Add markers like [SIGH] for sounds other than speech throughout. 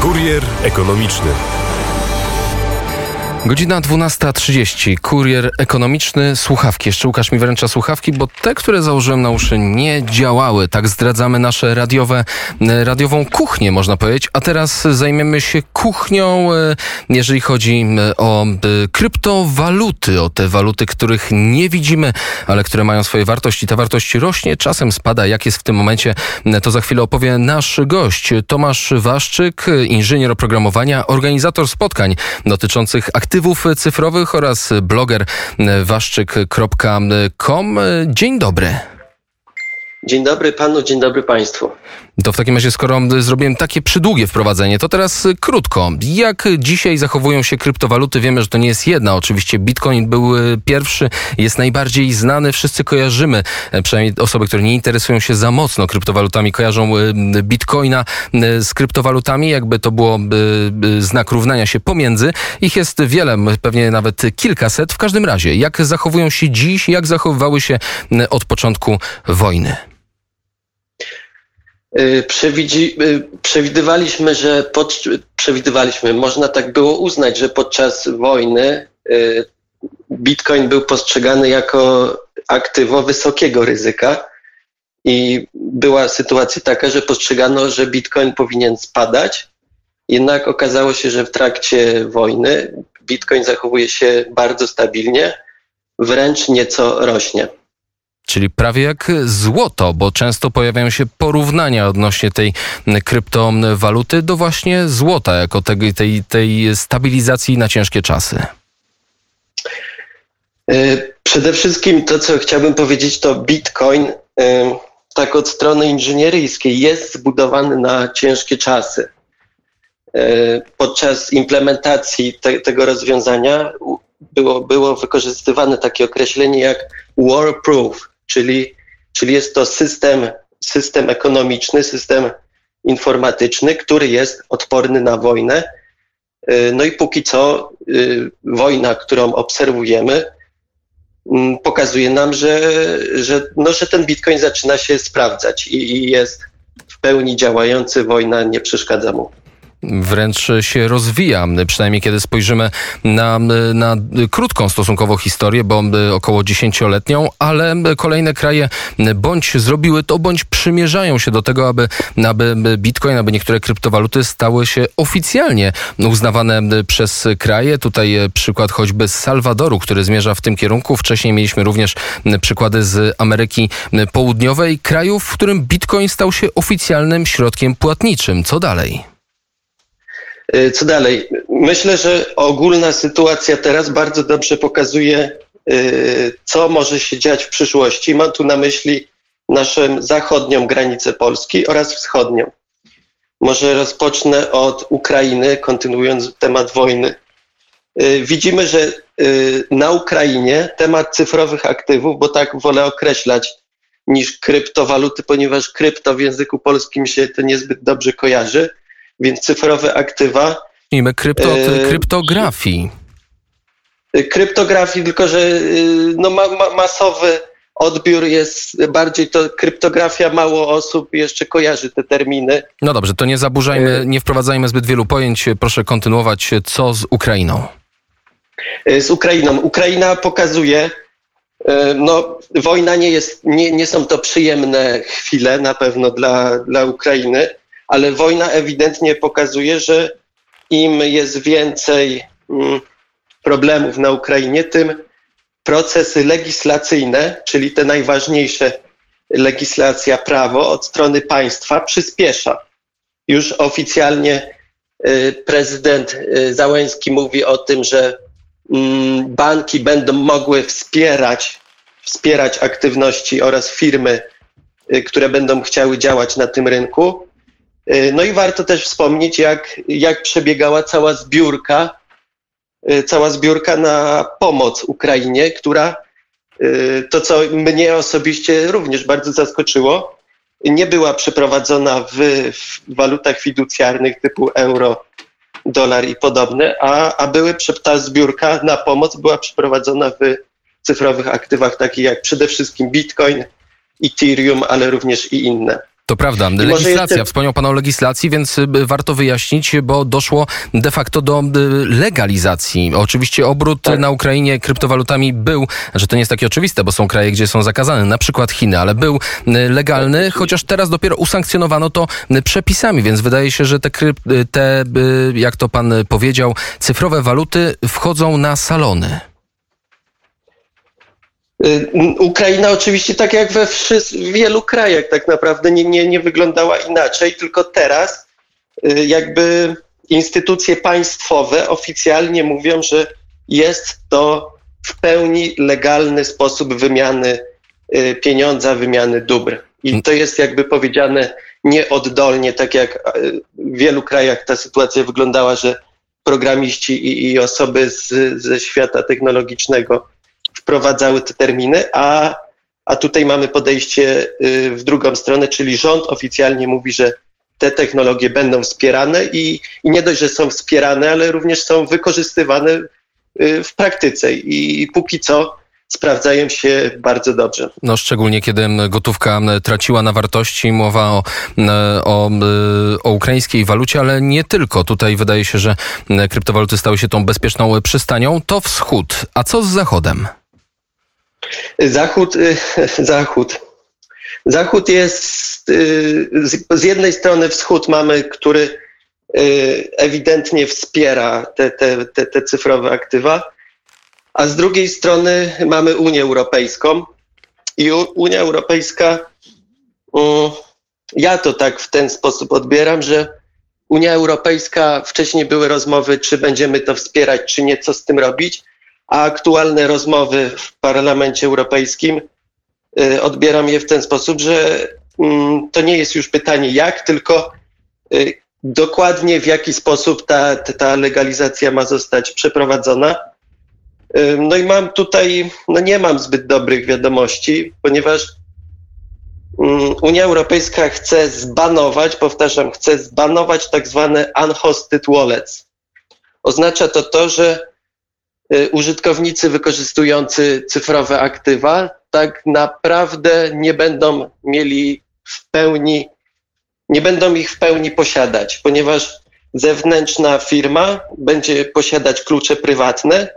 Kurier ekonomiczny. Godzina 12.30. Kurier ekonomiczny. Słuchawki. Jeszcze Łukasz mi wręcza słuchawki, bo te, które założyłem na uszy, nie działały. Tak zdradzamy nasze radiowe, e, radiową kuchnię, można powiedzieć. A teraz zajmiemy się kuchnią, e, jeżeli chodzi e, o kryptowaluty, o te waluty, których nie widzimy, ale które mają swoje wartości. Ta wartość rośnie, czasem spada. Jak jest w tym momencie, to za chwilę opowie nasz gość, Tomasz Waszczyk, inżynier oprogramowania, organizator spotkań dotyczących aktywności aktywów cyfrowych oraz bloger waszczyk.com. Dzień dobry. Dzień dobry panu, dzień dobry państwu. To w takim razie, skoro zrobiłem takie przydługie wprowadzenie, to teraz krótko. Jak dzisiaj zachowują się kryptowaluty? Wiemy, że to nie jest jedna. Oczywiście Bitcoin był e, pierwszy, jest najbardziej znany. Wszyscy kojarzymy, e, przynajmniej osoby, które nie interesują się za mocno kryptowalutami, kojarzą e, Bitcoina z kryptowalutami, jakby to było znak równania się pomiędzy. Ich jest wiele, pewnie nawet kilkaset. W każdym razie, jak zachowują się dziś, jak zachowywały się od początku wojny? Y, y, przewidywaliśmy, że pod, przewidywaliśmy, można tak było uznać, że podczas wojny y, Bitcoin był postrzegany jako aktywo wysokiego ryzyka i była sytuacja taka, że postrzegano, że Bitcoin powinien spadać. Jednak okazało się, że w trakcie wojny Bitcoin zachowuje się bardzo stabilnie, wręcz nieco rośnie. Czyli prawie jak złoto, bo często pojawiają się porównania odnośnie tej kryptowaluty do właśnie złota, jako tej, tej, tej stabilizacji na ciężkie czasy. E, przede wszystkim to, co chciałbym powiedzieć, to Bitcoin, e, tak od strony inżynieryjskiej, jest zbudowany na ciężkie czasy. E, podczas implementacji te, tego rozwiązania było, było wykorzystywane takie określenie jak war-proof, czyli, czyli jest to system, system ekonomiczny, system informatyczny, który jest odporny na wojnę. Y, no i póki co y, wojna, którą obserwujemy, mm, pokazuje nam, że, że, no, że ten bitcoin zaczyna się sprawdzać i, i jest w pełni działający, wojna nie przeszkadza mu wręcz się rozwija, przynajmniej kiedy spojrzymy na, na krótką stosunkowo historię, bo około dziesięcioletnią, ale kolejne kraje bądź zrobiły to, bądź przymierzają się do tego, aby, aby Bitcoin, aby niektóre kryptowaluty stały się oficjalnie uznawane przez kraje. Tutaj przykład choćby z Salwadoru, który zmierza w tym kierunku. Wcześniej mieliśmy również przykłady z Ameryki Południowej, krajów, w którym Bitcoin stał się oficjalnym środkiem płatniczym. Co dalej? Y, co dalej? Myślę, że ogólna sytuacja teraz bardzo dobrze pokazuje, y, co może się dziać w przyszłości. Mam tu na myśli naszą zachodnią granicę Polski oraz wschodnią. Może rozpocznę od Ukrainy, kontynuując temat wojny. Y, widzimy, że na Ukrainie temat cyfrowych aktywów, bo tak wolę określać niż kryptowaluty, ponieważ krypto w języku polskim się to niezbyt dobrze kojarzy więc cyfrowe aktywa. Zacznijmy krypto, e, kryptografii. Kryptografii, tylko że y, no, ma, ma, masowy odbiór jest bardziej to kryptografia, mało osób jeszcze kojarzy te terminy. No dobrze, to nie zaburzajmy, e, nie wprowadzajmy zbyt wielu pojęć. Proszę kontynuować. Co z Ukrainą? Z Ukrainą. Ukraina pokazuje, no, wojna nie jest, nie, nie są to przyjemne chwile na pewno dla, dla Ukrainy ale wojna ewidentnie pokazuje, że im jest więcej mm, problemów na Ukrainie, tym procesy legislacyjne, czyli te najważniejsze legislacja, prawo od strony państwa przyspiesza. Już oficjalnie y, prezydent y, Załęski mówi o tym, że mm, banki będą mogły wspierać, wspierać aktywności oraz firmy, y, które będą chciały działać na tym rynku. E, no i warto też wspomnieć, jak, jak przebiegała cała zbiórka, e, cała zbiórka na pomoc Ukrainie, która e, to, co mnie osobiście również bardzo zaskoczyło, nie była przeprowadzona w, w walutach fiducjarnych typu euro, dolar i podobne, a, a były, ta zbiórka na pomoc była przeprowadzona w cyfrowych aktywach takich jak przede wszystkim Bitcoin, Ethereum, ale również i inne. To prawda. Legislacja, wspomniał Pan o legislacji, więc y, warto wyjaśnić, bo doszło de facto do y, legalizacji. Oczywiście obrót tak. na Ukrainie kryptowalutami był, że to nie jest takie oczywiste, bo są kraje, gdzie są zakazane, na przykład Chiny, ale był y, legalny, tak. chociaż teraz dopiero usankcjonowano to przepisami, więc wydaje się, że te, te jak to Pan powiedział, cyfrowe waluty wchodzą na salony. Y, Ukraina oczywiście tak jak we wielu krajach tak naprawdę nie, nie, nie wyglądała inaczej, tylko teraz y, jakby instytucje państwowe oficjalnie mówią, że jest to w pełni legalny sposób wymiany y, pieniądza, wymiany dóbr. I to jest jakby powiedziane nieoddolnie, tak jak w wielu krajach ta sytuacja wyglądała, że programiści i, i osoby z, ze świata technologicznego wprowadzały te terminy, a, a tutaj mamy podejście y, w drugą stronę, czyli rząd oficjalnie mówi, że te technologie będą wspierane i, i nie dość, że są wspierane, ale również są wykorzystywane y, w praktyce i póki co sprawdzają się bardzo dobrze. No szczególnie kiedy gotówka traciła na wartości, mowa o, o, o ukraińskiej walucie, ale nie tylko. Tutaj wydaje się, że kryptowaluty stały się tą bezpieczną przystanią. To wschód. A co z zachodem? Zachód, y, [LAUGHS] Zachód. Zachód jest y, z jednej strony wschód mamy, który y, ewidentnie wspiera te, te, te, te cyfrowe aktywa, a z drugiej strony mamy Unię Europejską i Unia Europejska, ja to tak w ten sposób odbieram, że Unia Europejska, wcześniej były rozmowy, czy będziemy to wspierać, czy nie, co z tym robić a aktualne rozmowy w Parlamencie Europejskim y, odbieram je w ten sposób, że mm, to nie jest już pytanie jak, tylko y, dokładnie w jaki sposób ta, ta legalizacja ma zostać przeprowadzona. Y, no i mam tutaj, no nie mam zbyt dobrych wiadomości, ponieważ mm, Unia Europejska chce zbanować, powtarzam, chce zbanować tak zwane unhosted wallets. Oznacza to to, że użytkownicy wykorzystujący cyfrowe aktywa tak naprawdę nie będą mieli w pełni, nie będą ich w pełni posiadać, ponieważ zewnętrzna firma będzie posiadać klucze prywatne.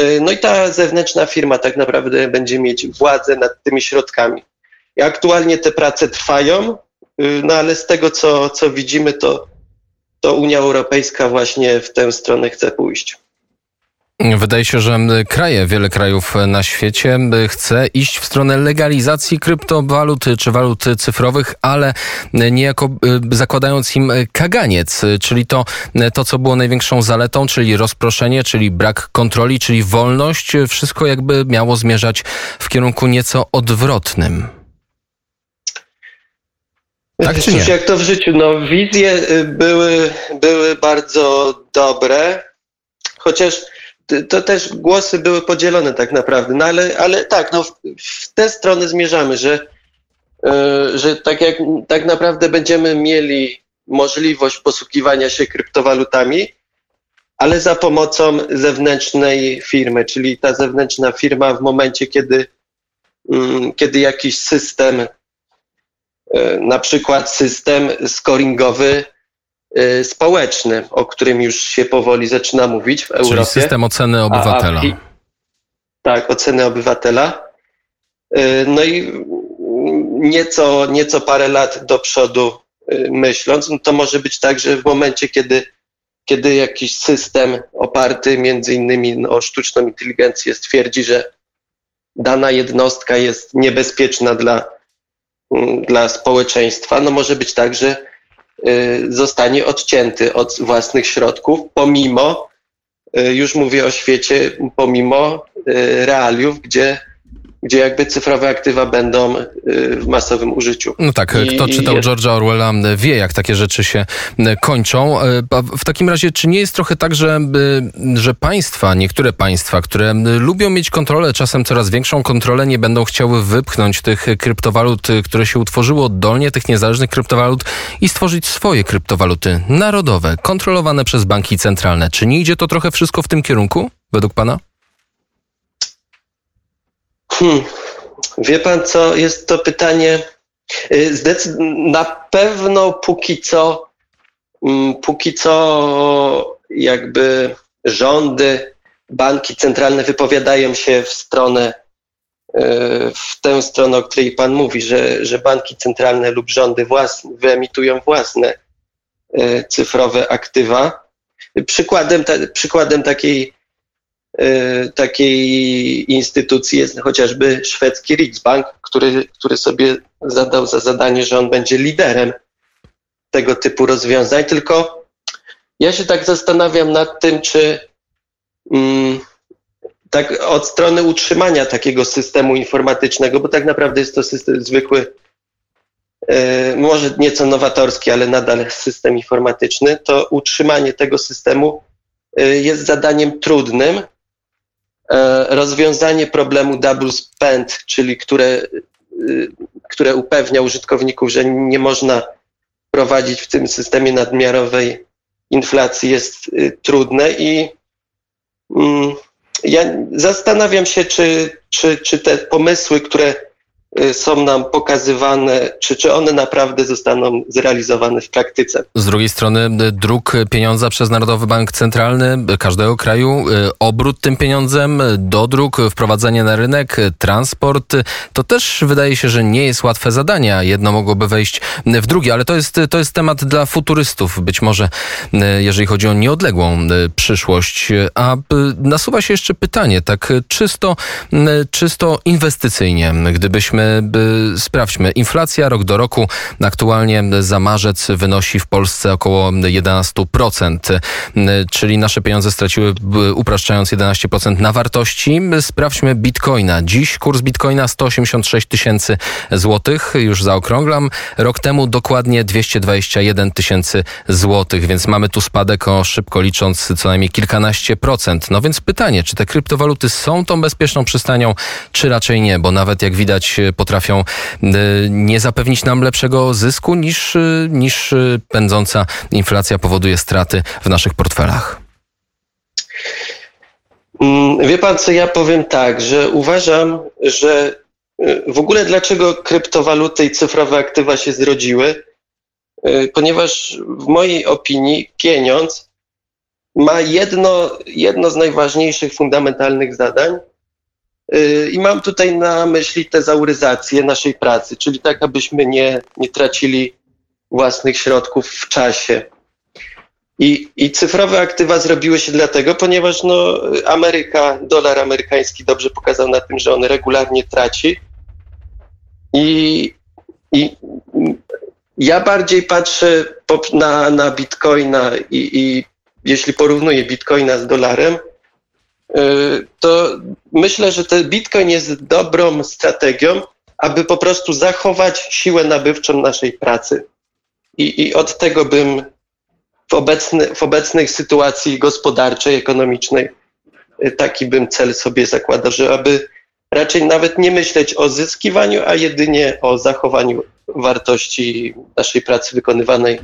Y, no i ta zewnętrzna firma tak naprawdę będzie mieć władzę nad tymi środkami. I aktualnie te prace trwają, y, no ale z tego co, co widzimy, to, to Unia Europejska właśnie w tę stronę chce pójść. Wydaje się, że kraje, wiele krajów na świecie chce iść w stronę legalizacji kryptowalut czy walut cyfrowych, ale niejako zakładając im kaganiec, czyli to, to co było największą zaletą, czyli rozproszenie, czyli brak kontroli, czyli wolność, wszystko jakby miało zmierzać w kierunku nieco odwrotnym. Tak czy nie? Jak to w życiu? No, wizje były, były bardzo dobre, chociaż to też głosy były podzielone tak naprawdę, no ale, ale tak, no w, w tę stronę zmierzamy, że, yy, że tak jak tak naprawdę będziemy mieli możliwość posługiwania się kryptowalutami, ale za pomocą zewnętrznej firmy, czyli ta zewnętrzna firma w momencie, kiedy, yy, kiedy jakiś system, yy, na przykład system scoringowy, społeczny, o którym już się powoli zaczyna mówić w Europie. Czyli system oceny obywatela. A, a, tak, oceny obywatela. Y, no i nieco, nieco parę lat do przodu y, myśląc, no to może być tak, że w momencie, kiedy, kiedy jakiś system oparty między innymi o sztuczną inteligencję stwierdzi, że dana jednostka jest niebezpieczna dla, mm, dla społeczeństwa, no może być tak, że Y, zostanie odcięty od własnych środków, pomimo, y, już mówię o świecie, pomimo y, realiów, gdzie gdzie jakby cyfrowe aktywa będą y, w masowym użyciu. No tak, I, kto czytał jest... George'a Orwella wie, jak takie rzeczy się kończą. E, w takim razie, czy nie jest trochę tak, że, że państwa, niektóre państwa, które lubią mieć kontrolę, czasem coraz większą kontrolę, nie będą chciały wypchnąć tych kryptowalut, które się utworzyły oddolnie, tych niezależnych kryptowalut i stworzyć swoje kryptowaluty narodowe, kontrolowane przez banki centralne. Czy nie idzie to trochę wszystko w tym kierunku, według pana? Hmm. Wie pan co, jest to pytanie na pewno póki co, mm, póki co jakby rządy, banki centralne wypowiadają się w stronę, w tę stronę, o której Pan mówi, że, że banki centralne lub rządy własne, wyemitują własne cyfrowe aktywa. Przykładem, przykładem takiej takiej instytucji jest chociażby szwedzki Riksbank, który, który sobie zadał za zadanie, że on będzie liderem tego typu rozwiązań. Tylko ja się tak zastanawiam nad tym, czy mm, tak od strony utrzymania takiego systemu informatycznego, bo tak naprawdę jest to system zwykły, e, może nieco nowatorski, ale nadal system informatyczny, to utrzymanie tego systemu e, jest zadaniem trudnym rozwiązanie problemu double spend, czyli które, y, które upewnia użytkowników, że nie można prowadzić w tym systemie nadmiarowej inflacji jest y, trudne i mm, ja zastanawiam się, czy, czy, czy te pomysły, które są nam pokazywane, czy, czy one naprawdę zostaną zrealizowane w praktyce. Z drugiej strony y, druk pieniądza przez Narodowy Bank Centralny każdego kraju, y, obrót tym pieniądzem, dodruk, wprowadzenie na rynek, transport, to też wydaje się, że nie jest łatwe zadanie. Jedno mogłoby wejść w drugie, ale to jest, to jest temat dla futurystów, być może jeżeli chodzi o nieodległą przyszłość. A nasuwa się jeszcze pytanie, tak czysto, czysto inwestycyjnie, gdybyśmy sprawdźmy, inflacja rok do roku aktualnie za marzec wynosi w Polsce około 11%, czyli nasze pieniądze straciły, upraszczając 11% na wartości. Sprawdźmy bitcoina. Dziś kurs bitcoina 186 tysięcy złotych, już zaokrąglam. Rok temu dokładnie 221 tysięcy złotych, więc mamy tu spadek o szybko licząc co najmniej kilkanaście procent. No więc pytanie, czy te kryptowaluty są tą bezpieczną przystanią, czy raczej nie, bo nawet jak widać potrafią e, nie zapewnić nam lepszego zysku niż, e, niż e, pędząca inflacja powoduje straty w naszych portfelach? Mm, wie pan co, ja powiem tak, że uważam, że w ogóle dlaczego kryptowaluty i cyfrowe aktywa się zrodziły? Ponieważ w mojej opinii pieniądz ma jedno, jedno z najważniejszych fundamentalnych zadań, I mam tutaj na myśli tezauryzację naszej pracy, czyli tak, abyśmy nie, nie tracili własnych środków w czasie. I, I cyfrowe aktywa zrobiły się dlatego, ponieważ no, Ameryka, dolar amerykański dobrze pokazał na tym, że on regularnie traci. I, i ja bardziej patrzę na, na bitcoina i, i jeśli porównuję bitcoina z dolarem, Y, to myślę, że ten Bitcoin jest dobrą strategią, aby po prostu zachować siłę nabywczą naszej pracy. I, i od tego bym w, obecny, w obecnej sytuacji gospodarczej, ekonomicznej y, taki bym cel sobie zakładał, że aby raczej nawet nie myśleć o zyskiwaniu, a jedynie o zachowaniu wartości naszej pracy wykonywanej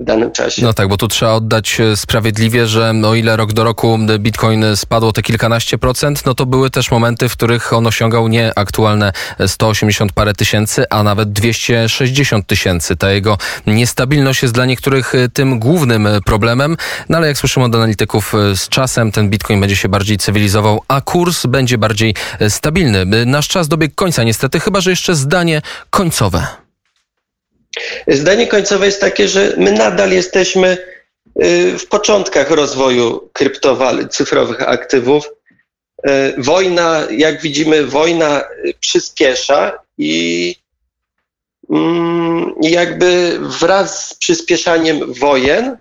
w danym czasie. No tak, bo tu trzeba oddać e, sprawiedliwie, że o ile rok do roku Bitcoin spadło te kilkanaście procent, no to były też momenty, w których on osiągał nie aktualne 180 parę tysięcy, a nawet 260 tysięcy. Ta jego niestabilność jest dla niektórych e, tym głównym e, problemem, no ale jak słyszymy od analityków, z czasem ten Bitcoin będzie się bardziej cywilizował, a kurs będzie bardziej stabilny. Nasz czas dobiegł końca niestety, chyba że jeszcze zdanie końcowe. Zdanie końcowe jest takie, że my nadal jesteśmy y, w początkach rozwoju kryptowalut, cyfrowych aktywów. Y, wojna, jak widzimy, wojna przyspiesza i mm, jakby wraz z przyspieszaniem wojen,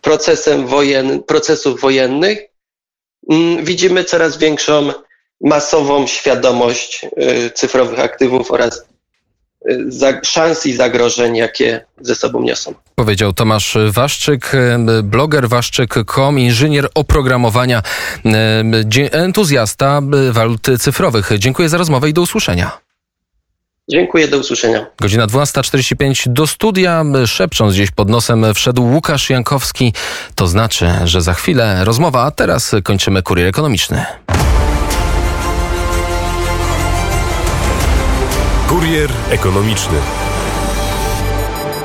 procesem wojen, procesów wojennych, mm, widzimy coraz większą masową świadomość y, cyfrowych aktywów oraz szans i zagrożeń, jakie ze sobą niosą. Powiedział Tomasz Waszczyk, bloger waszczyk.com, inżynier oprogramowania, entuzjasta walut cyfrowych. Dziękuję za rozmowę i do usłyszenia. Dziękuję, do usłyszenia. Godzina 12.45 do studia. Szepcząc gdzieś pod nosem wszedł Łukasz Jankowski. To znaczy, że za chwilę rozmowa, a teraz kończymy kurier ekonomiczny. Kurier ekonomiczny.